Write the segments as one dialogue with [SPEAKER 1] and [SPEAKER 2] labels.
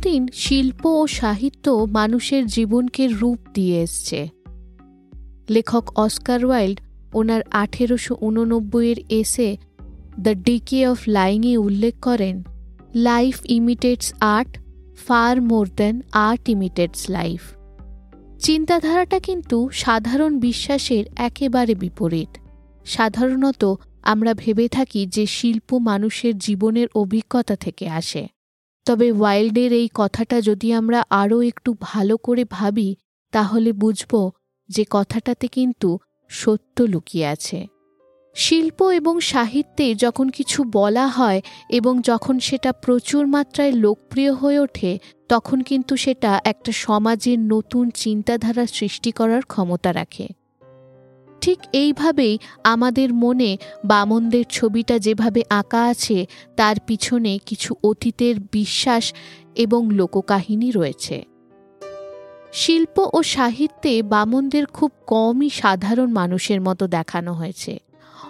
[SPEAKER 1] চিরদিন শিল্প ও সাহিত্য মানুষের জীবনকে রূপ দিয়ে এসছে। লেখক অস্কার ওয়াইল্ড ওনার আঠেরোশো উননব্বইয়ের এসে দ্য ডিকে অফ লাইংয়ে উল্লেখ করেন, life imitates art, far more than art imitates life. চিন্তাধারাটা কিন্তু সাধারণ বিশ্বাসের একেবারে বিপরীত। সাধারণত আমরা ভেবে থাকি যে শিল্প মানুষের জীবনের অভিজ্ঞতা থেকে আসে। তবে ওয়াইল্ডের এই কথাটা যদি আমরা আরও একটু ভালো করে ভাবি, তাহলে বুঝব যে কথাটাতে কিন্তু সত্য লুকিয়ে আছে। শিল্প এবং সাহিত্যে যখন কিছু বলা হয় এবং যখন সেটা প্রচুর মাত্রায় লোকপ্রিয় হয়ে ওঠে, তখন কিন্তু সেটা একটা সমাজের নতুন চিন্তাধারা সৃষ্টি করার ক্ষমতা রাখে। ঠিক এইভাবেই আমাদের মনে বামনদের ছবিটা যেভাবে আঁকা আছে, তার পিছনে কিছু অতীতের বিশ্বাস এবং লোককাহিনী রয়েছে। শিল্প ও সাহিত্যে বামনদের খুব কমই সাধারণ মানুষের মতো দেখানো হয়েছে।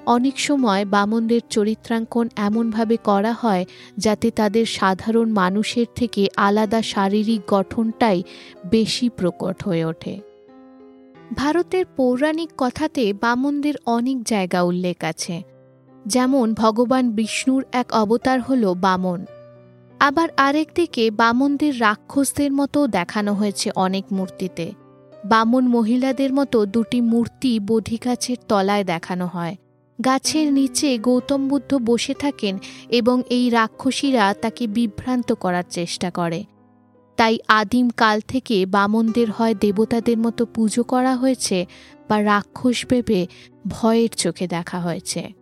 [SPEAKER 1] অনেক সময় বামনদের চরিত্রাঙ্কন এমনভাবে করা হয় যাতে তাদের সাধারণ মানুষের থেকে আলাদা শারীরিক গঠনটাই বেশি প্রকট হয়ে ওঠে। ভারতের পৌরাণিক কথাতে বামনদের অনেক জায়গা উল্লেখ আছে। যেমন ভগবান বিষ্ণুর এক অবতার হল বামন। আবার আরেক দিকে বামনদের রাক্ষসদের মতো দেখানো হয়েছে অনেক মূর্তিতে। বামন মহিলাদের মতো দুটি মূর্তি বোধি গাছের তলায় দেখানো হয়। গাছের নিচে গৌতম বুদ্ধ বসে থাকেন এবং এই রাক্ষসীরা তাকে বিভ্রান্ত করার চেষ্টা করে। তাই আদিম কাল থেকে বামনদের হয় দেবতাদের মতো পুজো করা হয়েছে বা রাক্ষস ভেবে ভয়ের চোখে দেখা হয়েছে।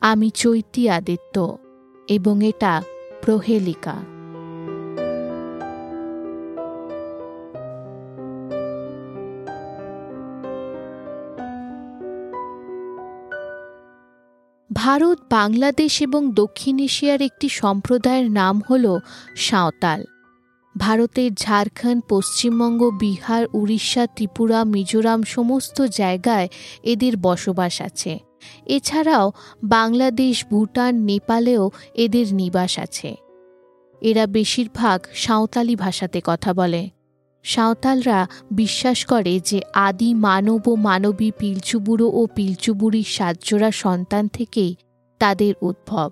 [SPEAKER 1] আমি চৈতি আদিত্য এবং এটা প্রহেলিকা। ভারত, বাংলাদেশ এবং দক্ষিণ এশিয়ার একটি সম্প্রদায়ের নাম হল সাঁওতাল। ভারতের ঝাড়খণ্ড, পশ্চিমবঙ্গ, বিহার, উড়িষ্যা, ত্রিপুরা, মিজোরাম সমস্ত জায়গায় এদের বসবাস আছে। এছাড়াও বাংলাদেশ, ভুটান, নেপালেও এদের নিবাস আছে। এরা বেশিরভাগ সাঁওতালি ভাষাতে কথা বলে। সাঁওতালরা বিশ্বাস করে যে আদি মানব ও মানবী পিলচুবুড়ো ও পিলচুবুড়ির সাতজোড়া সন্তান থেকেই তাদের উদ্ভব।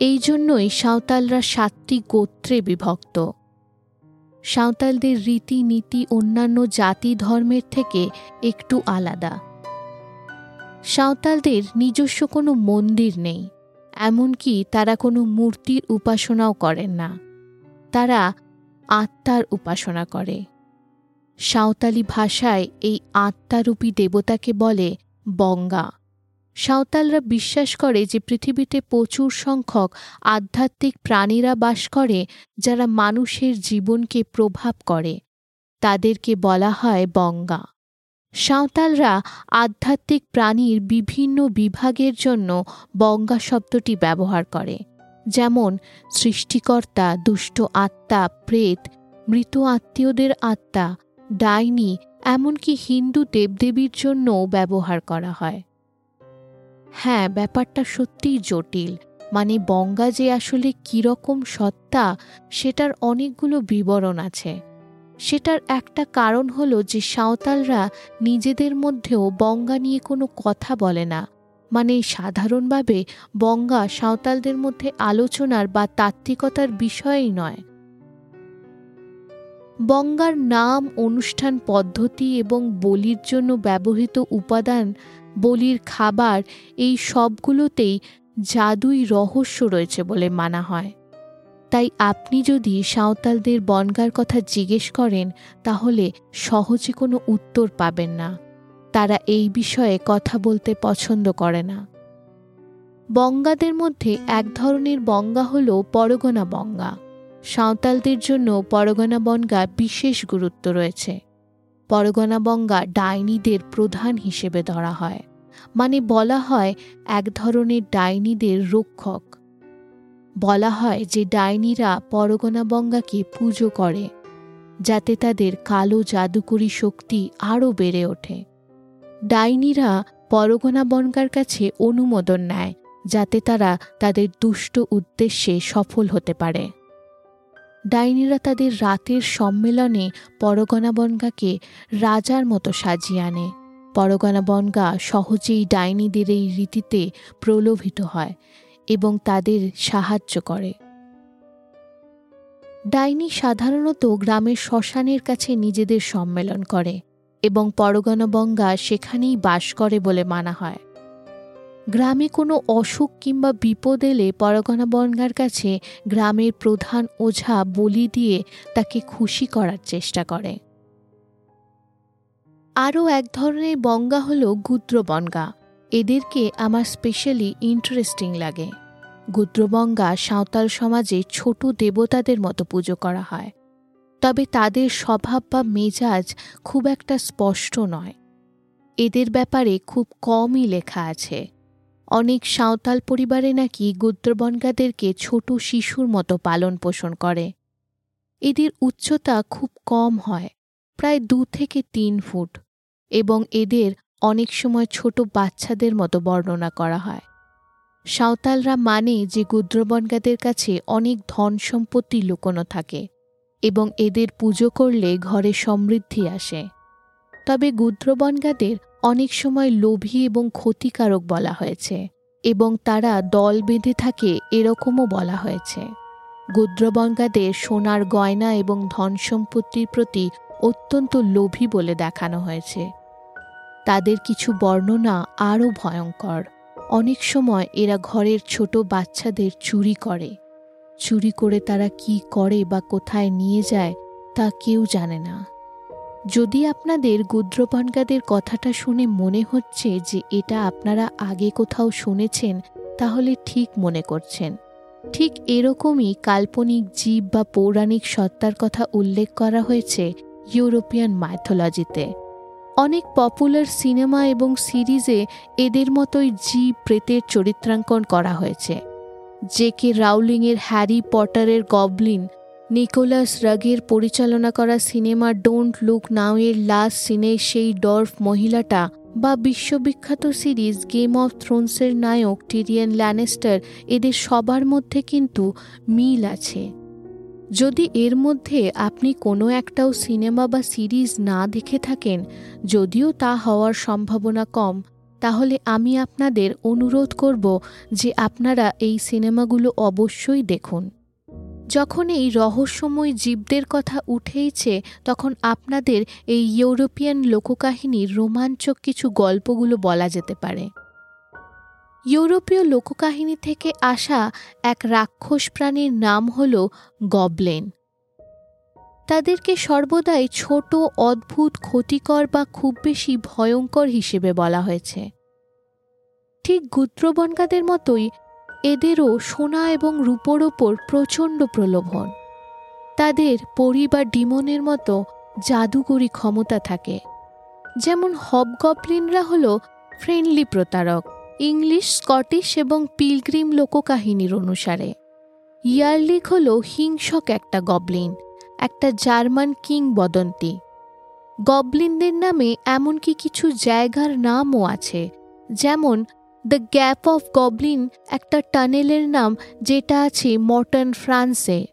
[SPEAKER 1] এই জন্যই সাঁওতালরা সাতটি গোত্রে বিভক্ত। সাঁওতালদের রীতিনীতি অন্যান্য জাতি ধর্মের থেকে একটু আলাদা। সাঁওতালদের নিজস্ব কোনো মন্দির নেই, এমনকি তারা কোনো মূর্তির উপাসনাও করেন না। তারা আত্মার উপাসনা করে। সাঁওতালি ভাষায় এই আত্মারূপী দেবতাকে বলে বঙ্গা। সাঁওতালরা বিশ্বাস করে যে পৃথিবীতে প্রচুর সংখ্যক আধ্যাত্মিক প্রাণীরা বাস করে যারা মানুষের জীবনকে প্রভাব করে। তাদেরকে বলা হয় বঙ্গা। সাঁওতালরা আধ্যাত্মিক প্রাণীর বিভিন্ন বিভাগের জন্য বঙ্গা শব্দটি ব্যবহার করে, যেমন সৃষ্টিকর্তা, দুষ্ট আত্মা, প্রেত, মৃত আত্মীয়দের আত্মা, ডাইনি, এমনকি হিন্দু দেবদেবীর জন্যও ব্যবহার করা হয়। হ্যাঁ ব্যাপারটা সত্যিই জটিল। মানে বঙ্গা যে আসলে কীরকম সত্তা, সেটার অনেকগুলো বিবরণ আছে। সেটার একটা কারণ হলো যে সাঁওতালরা নিজেদের মধ্যেও বঙ্গা নিয়ে কোনো কথা বলে না। মানে সাধারণভাবে বঙ্গা সাঁওতালদের মধ্যে আলোচনার বা তাত্ত্বিকতার বিষয়ই নয়। বঙ্গার নাম, অনুষ্ঠান পদ্ধতি এবং বলির জন্য ব্যবহৃত উপাদান বলির খাবার এই সবগুলোতেই জাদুই রহস্য রয়েছে বলে মানা হয়। তাই আপনি যদি সাঁওতালদের বনগার কথা জিজ্ঞেস করেন, তাহলে সহজে কোনো উত্তর পাবেন না। তারা এই বিষয়ে কথা বলতে পছন্দ করে না। বঙ্গাদের মধ্যে এক ধরনের বঙ্গা হল পরগনা বঙ্গা। সাঁওতালদের জন্য পরগনা বনগা বিশেষ গুরুত্ব রয়েছে। পরগনা বঙ্গা ডাইনিদের প্রধান হিসেবে ধরা হয়। মানে বলা হয় এক ধরনের ডাইনিদের রক্ষক। বলা হয় যে ডাইনিরা পরগনা বঙ্গাকে পুজো করে, যাতে তাদের কালো জাদুকরী শক্তি আরও বেড়ে ওঠে। ডাইনিরা পরগনা বনগার কাছে অনুমোদন নেয়, যাতে তারা তাদের দুষ্ট উদ্দেশ্যে সফল হতে পারে। ডাইনিরা তাদের রাতের সম্মেলনে পরগনা বনগাকে রাজার মতো সাজিয়ে আনে। পরগনা বনগা সহজেই ডাইনিদের এই রীতিতে প্রলোভিত হয় এবং তাদের সাহায্য করে। ডাইনি সাধারণত গ্রামের শ্মশানের কাছে নিজেদের সম্মেলন করে এবং পরগনা বঙ্গা সেখানেই বাস করে বলে মানা হয়। গ্রামে কোনো অসুখ কিংবা বিপদ এলে পরগনা বনগার কাছে গ্রামের প্রধান ওঝা বলি দিয়ে তাকে খুশি করার চেষ্টা করে। আরও এক ধরনের বঙ্গা হল গুদ্র বনগা। এদেরকে আমার স্পেশালি ইন্টারেস্টিং লাগে। গুদ্রবঙ্গা সাঁওতাল সমাজে ছোট দেবতাদের মতো পুজো করা হয়। তবে তাদের স্বভাব বা মেজাজ খুব একটা স্পষ্ট নয়। এদের ব্যাপারে খুব কমই লেখা আছে। অনেক সাঁওতাল পরিবারে নাকি গুদ্রবনগাদেরকে ছোট শিশুর মতো পালন পোষণ করে। এদের উচ্চতা খুব কম হয়, প্রায় দু থেকে তিন ফুট এবং এদের অনেক সময় ছোট বাচ্চাদের মতো বর্ণনা করা হয়। সাঁওতালরা মানে যে গুদ্রবনগাদের কাছে অনেক ধন সম্পত্তি লুকোনো থাকে এবং এদের পুজো করলে ঘরে সমৃদ্ধি আসে। তবে গুদ্রবনগাদের অনেক সময় লোভী এবং ক্ষতিকারক বলা হয়েছে এবং তারা দল বেঁধে থাকে এরকমও বলা হয়েছে। গুদ্রবঙ্গাদের সোনার গয়না এবং ধন সম্পত্তির প্রতি অত্যন্ত লোভী বলে দেখানো হয়েছে। তাদের কিছু বর্ণনা আরও ভয়ঙ্কর। অনেক সময় এরা ঘরের ছোট বাচ্চাদের চুরি করে। চুরি করে তারা কি করে বা কোথায় নিয়ে যায় তা কেউ জানে না। যদি আপনাদের গুদ্রপানগাদের কথাটা শুনে মনে হচ্ছে যে এটা আপনারা আগে কোথাও শুনেছেন, তাহলে ঠিক মনে করছেন। ঠিক এরকমই কাল্পনিক জীব বা পৌরাণিক সত্তার কথা উল্লেখ করা হয়েছে ইউরোপিয়ান মাইথোলজিতে। অনেক পপুলার সিনেমা এবং সিরিজে এদের মতোই জীব প্রেতের চরিত্রাঙ্কন করা হয়েছে। জে কে রাউলিংয়ের হ্যারি পটারের গবলিন নিকোলাস রাগের পরিচালনা করা সিনেমা ডোন্ট লুক নাও এর লাস্ট সিনে সেই ডর্ফ মহিলাটা বা বিশ্ববিখ্যাত সিরিজ গেম অফ থ্রোনসের নায়ক টিরিয়ান ল্যানেস্টার এদের সবার মধ্যে কিন্তু মিল আছে। যদি এর মধ্যে আপনি কোনো একটাও সিনেমা বা সিরিজ না দেখে থাকেন, যদিও তা হওয়ার সম্ভাবনা কম, তাহলে আমি আপনাদের অনুরোধ করব যে আপনারা এই সিনেমাগুলো অবশ্যই দেখুন। যখন এই রহস্যময় জীবদের কথা উঠেইছে, তখন আপনাদের এই ইউরোপিয়ান লোককাহিনীর রোমাঞ্চক কিছু গল্পগুলো বলা যেতে পারে। ইউরোপীয় লোককাহিনী থেকে আসা এক রাক্ষস প্রাণীর নাম হল গবলেন। তাদেরকে সর্বদাই ছোট, অদ্ভুত, ক্ষতিকর বা খুব বেশি ভয়ঙ্কর হিসেবে বলা হয়েছে। ঠিক গুত্রবনকাদের মতোই এদেরও সোনা এবং রূপোর ওপর প্রচণ্ড প্রলোভন। তাদের পরি বা ডিমনের মতো জাদুকরী ক্ষমতা থাকে। যেমন হবগবলিনরা হল ফ্রেন্ডলি প্রতারক, ইংলিশ, স্কটিশ এবং পিলগ্রিম লোককাহিনীর অনুসারে। ইয়ারলিক হল হিংসক একটা গবলিন, একটা জার্মান কিংবদন্তি। গবলিনদের নামে এমনকি কিছু জায়গার নামও আছে, যেমন দ্য গ্যাপ অফ গবলিন একটা টানেলের নাম যেটা আছে মর্টন ফ্রান্সে।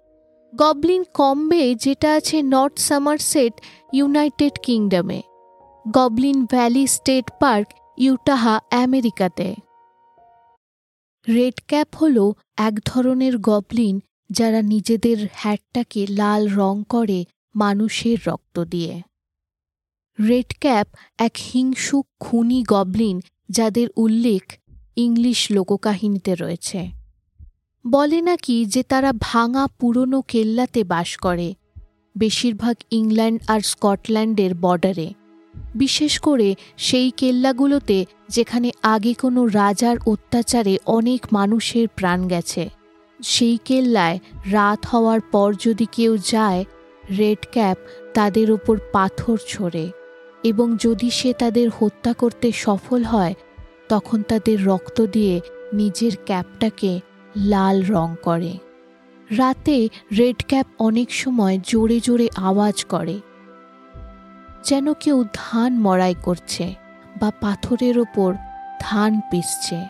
[SPEAKER 1] গবলিন কম্বে যেটা আছে North Somerset United কিংডমে Goblin Valley State Park Utah আমেরিকাতে রেড ক্যাপ হল এক ধরনের গবলিন যারা নিজেদের হ্যাটটাকে লাল রং করে মানুষের রক্ত দিয়ে। রেড ক্যাপ এক হিংসুক, খুনি গবলিন যাদের উল্লেখ ইংলিশ লোককাহিনীতে রয়েছে। বলে নাকি যে তারা ভাঙা পুরনো কেল্লাতে বাস করে, বেশিরভাগ ইংল্যান্ড আর স্কটল্যান্ডের বর্ডারে। বিশেষ করে সেই কেল্লাগুলোতে যেখানে আগে কোনো রাজার অত্যাচারে অনেক মানুষের প্রাণ গেছে। সেই কেল্লায় রাত হওয়ার পর যদি কেউ যায়, রেড ক্যাপ তাদের ওপর পাথর ছোড়ে এবং যদি সে তাদের হত্যা করতে সফল হয় তখন তাদের রক্ত দিয়ে নিজের ক্যাপটাকে লাল রং করে। রাতে রেড ক্যাপ অনেক সময় জোরে জোরে আওয়াজ করে। যেন কেউ ধান মড়াই করছে বা পাথরের ওপর ধান পিসছে।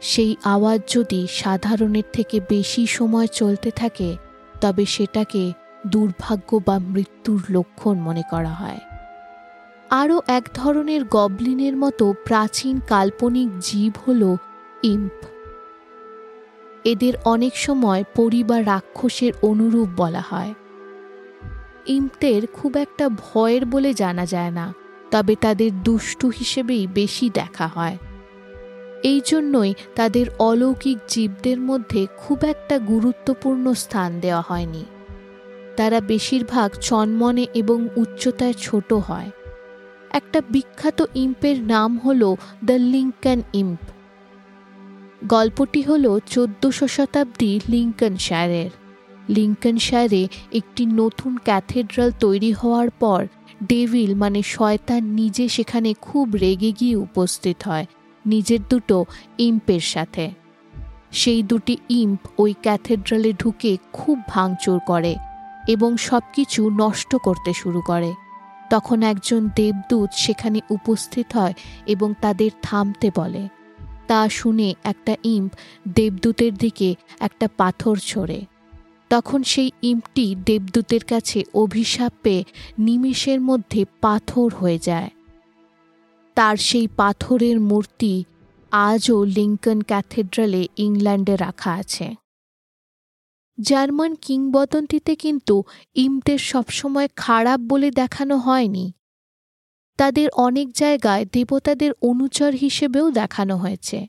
[SPEAKER 1] সেই আওয়াজ যদি সাধারণের থেকে বেশি সময় চলতে থাকে, তবে সেটাকে দুর্ভাগ্য বা মৃত্যুর লক্ষণ মনে করা হয়। আরও এক ধরনের গবলিনের মতো প্রাচীন কাল্পনিক জীব হল ইম্প। এদের অনেক সময় পরিবার রাক্ষসের অনুরূপ বলা হয়। ইম্পদের খুব একটা ভয়ের বলে জানা যায় না, তবে তাদের দুষ্টু হিসেবেই বেশি দেখা হয়। এই জন্যই তাদের অলৌকিক জীবদের মধ্যে খুব একটা গুরুত্বপূর্ণ স্থান দেওয়া হয়নি। তারা বেশিরভাগ চনমনে এবং উচ্চতায় ছোট হয়। একটা বিখ্যাত ইম্পের নাম হল দ্য লিঙ্কন ইম্প। গল্পটি হল চোদ্দশো শতাব্দী লিঙ্কনশায়ারের। লিঙ্কনশায়ারে একটি নতুন ক্যাথেড্রাল তৈরি হওয়ার পর ডেভিল মানে শয়তান, নিজে সেখানে খুব রেগে গিয়ে উপস্থিত হয় নিজের দুটো ইম্পের সাথে। সেই দুটি ইম্প ওই ক্যাথেড্রালে ঢুকে খুব ভাঙচুর করে এবং সব কিছু নষ্ট করতে শুরু করে। তখন একজন দেবদূত সেখানে উপস্থিত হয় এবং তাদের থামতে বলে। তা শুনে একটা ইম্প দেবদূতের দিকে একটা পাথর ছড়ে। তখন সেই ইম্পটি দেবদূতের কাছে অভিশাপ পেয়ে নিমেষের মধ্যে পাথর হয়ে যায়। তার সেই পাথরের মূর্তি আজও লিঙ্কন ক্যাথেড্রালে ইংল্যান্ডে রাখা আছে। জার্মান কিংবদন্তিতে কিন্তু ইমদের সবসময় খারাপ বলে দেখানো হয়নি। তাদের অনেক জায়গায় দেবতাদের অনুচর হিসেবেও দেখানো হয়েছে।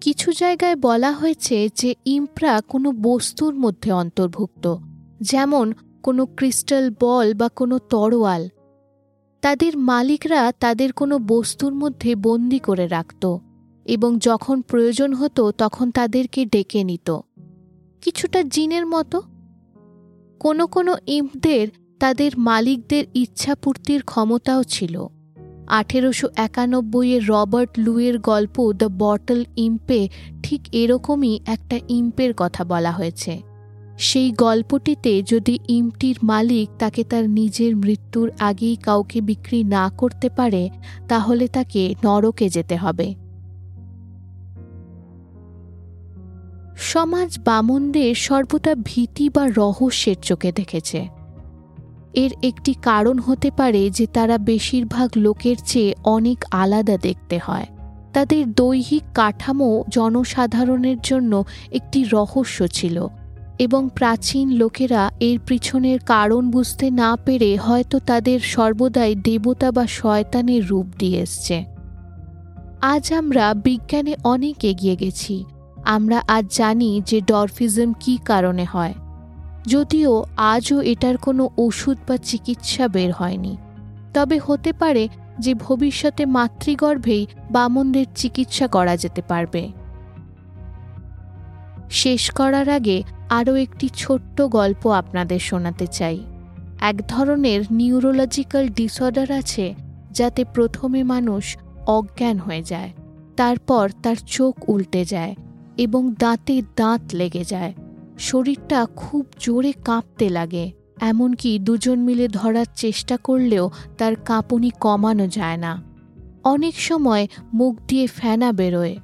[SPEAKER 1] কিছু জায়গায় বলা হয়েছে যে ইম্পরা কোনো বস্তুর মধ্যে অন্তর্ভুক্ত, যেমন কোনো ক্রিস্টাল বল বা কোনো তরোয়াল। তাদের মালিকরা তাদের কোনো বস্তুর মধ্যে বন্দি করে রাখত এবং যখন প্রয়োজন হতো তখন তাদেরকে ডেকে নিত। কিছুটা জিনের মতো। কোনো কোনো ইম্পদের তাদের মালিকদের ইচ্ছাপূর্তির ক্ষমতাও ছিল। আঠেরোশো একানব্বইয়ের রবার্ট লুয়ের গল্প দ্য বটল ইম্পে ঠিক এরকমই একটা ইম্পের কথা বলা হয়েছে। সেই গল্পটিতে যদি ইমটির মালিক তাকে তার নিজের মৃত্যুর আগেই কাউকে বিক্রি না করতে পারে, তাহলে তাকে নরকে যেতে হবে। সমাজ বামনদের সর্বদা ভীতি বা রহস্যের চোখে দেখেছে। এর একটি কারণ হতে পারে যে তারা বেশিরভাগ লোকের চেয়ে অনেক আলাদা দেখতে হয়। তাদের দৈহিক কাঠামো জনসাধারণের জন্য একটি রহস্য ছিল এবং প্রাচীন লোকেরা এর পিছনের কারণ বুঝতে না পেরে হয়তো তাদের সর্বদাই দেবতা বা শয়তানের রূপ দিয়ে এসছে। আজ আমরা বিজ্ঞানে অনেক এগিয়ে গেছি। আমরা আজ জানি যে ডরফিজম কি কারণে হয়। যদিও আজও এটার কোনো ওষুধ বা চিকিৎসা বের হয়নি। তবে হতে পারে যে ভবিষ্যতে মাতৃগর্ভেই বামনদের চিকিৎসা করা যেতে পারবে। শেষ করার আগে আরও একটি ছোট্ট গল্প আপনাদের শোনাতে চাই। এক ধরনের নিউরোলজিক্যাল ডিসঅর্ডার আছে যাতে প্রথমে মানুষ অজ্ঞান হয়ে যায়, তারপর তার চোখ উল্টে যায় এবং দাঁতে দাঁত লেগে যায়। শরীরটা খুব জোরে কাঁপতে লাগে। এমনকি দুজন মিলে ধরার চেষ্টা করলেও তার কাঁপুনি কমানো যায় না। অনেক সময় মুখ দিয়ে ফেনা বেরোয়।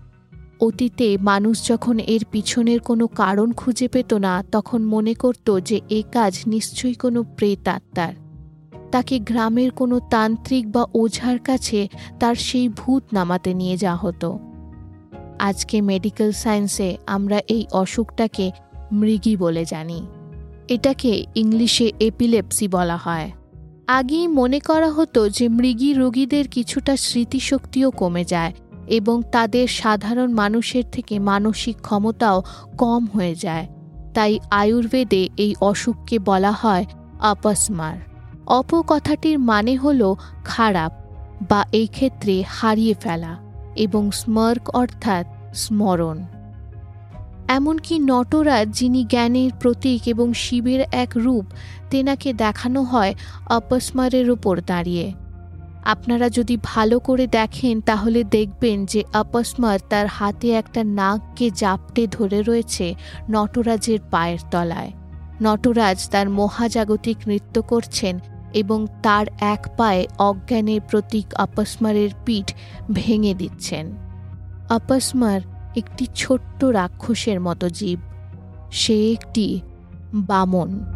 [SPEAKER 1] অতীতে মানুষ যখন এর পিছনের কোনো কারণ খুঁজে পেত না, তখন মনে করত যে এ কাজ নিশ্চয়ই কোনো প্রেতাত্মার। তাকে গ্রামের কোনো তান্ত্রিক বা ওঝার কাছে তার সেই ভূত নামাতে নিয়ে যাওয়া হতো। আজকে মেডিকেল সায়েন্সে আমরা এই অসুখটাকে মৃগী বলে জানি। এটাকে ইংলিশে এপিলেপসি বলা হয়। আগেই মনে করা হতো যে মৃগী রোগীদের কিছুটা স্মৃতিশক্তিও কমে যায় এবং তাদের সাধারণ মানুষের থেকে মানসিক ক্ষমতাও কম হয়ে যায়। তাই আয়ুর্বেদে এই অসুখকে বলা হয় অপস্মার অপ কথাটির মানে হল খারাপ বা এই ক্ষেত্রে হারিয়ে ফেলা। এবং স্মার্ক অর্থাৎ স্মরণ। এমনকি নটরাজ, যিনি জ্ঞানের প্রতীক এবং শিবের এক রূপ, তেনাকে দেখানো হয় অপস্মারের ওপর দাঁড়িয়ে। আপনারা যদি ভালো করে দেখেন, তাহলে দেখবেন যে অপস্মার তার হাতে একটা নাককে জাপটে ধরে রয়েছে নটরাজের পায়ের তলায়। নটরাজ তার মহাজাগতিক নৃত্য করছেন এবং তার এক পায়ে অজ্ঞানের প্রতীক আপসমারের পিঠ ভেঙে দিচ্ছেন। আপসমার একটি ছোট্ট রাক্ষসের মতো জীব। সে একটি বামন।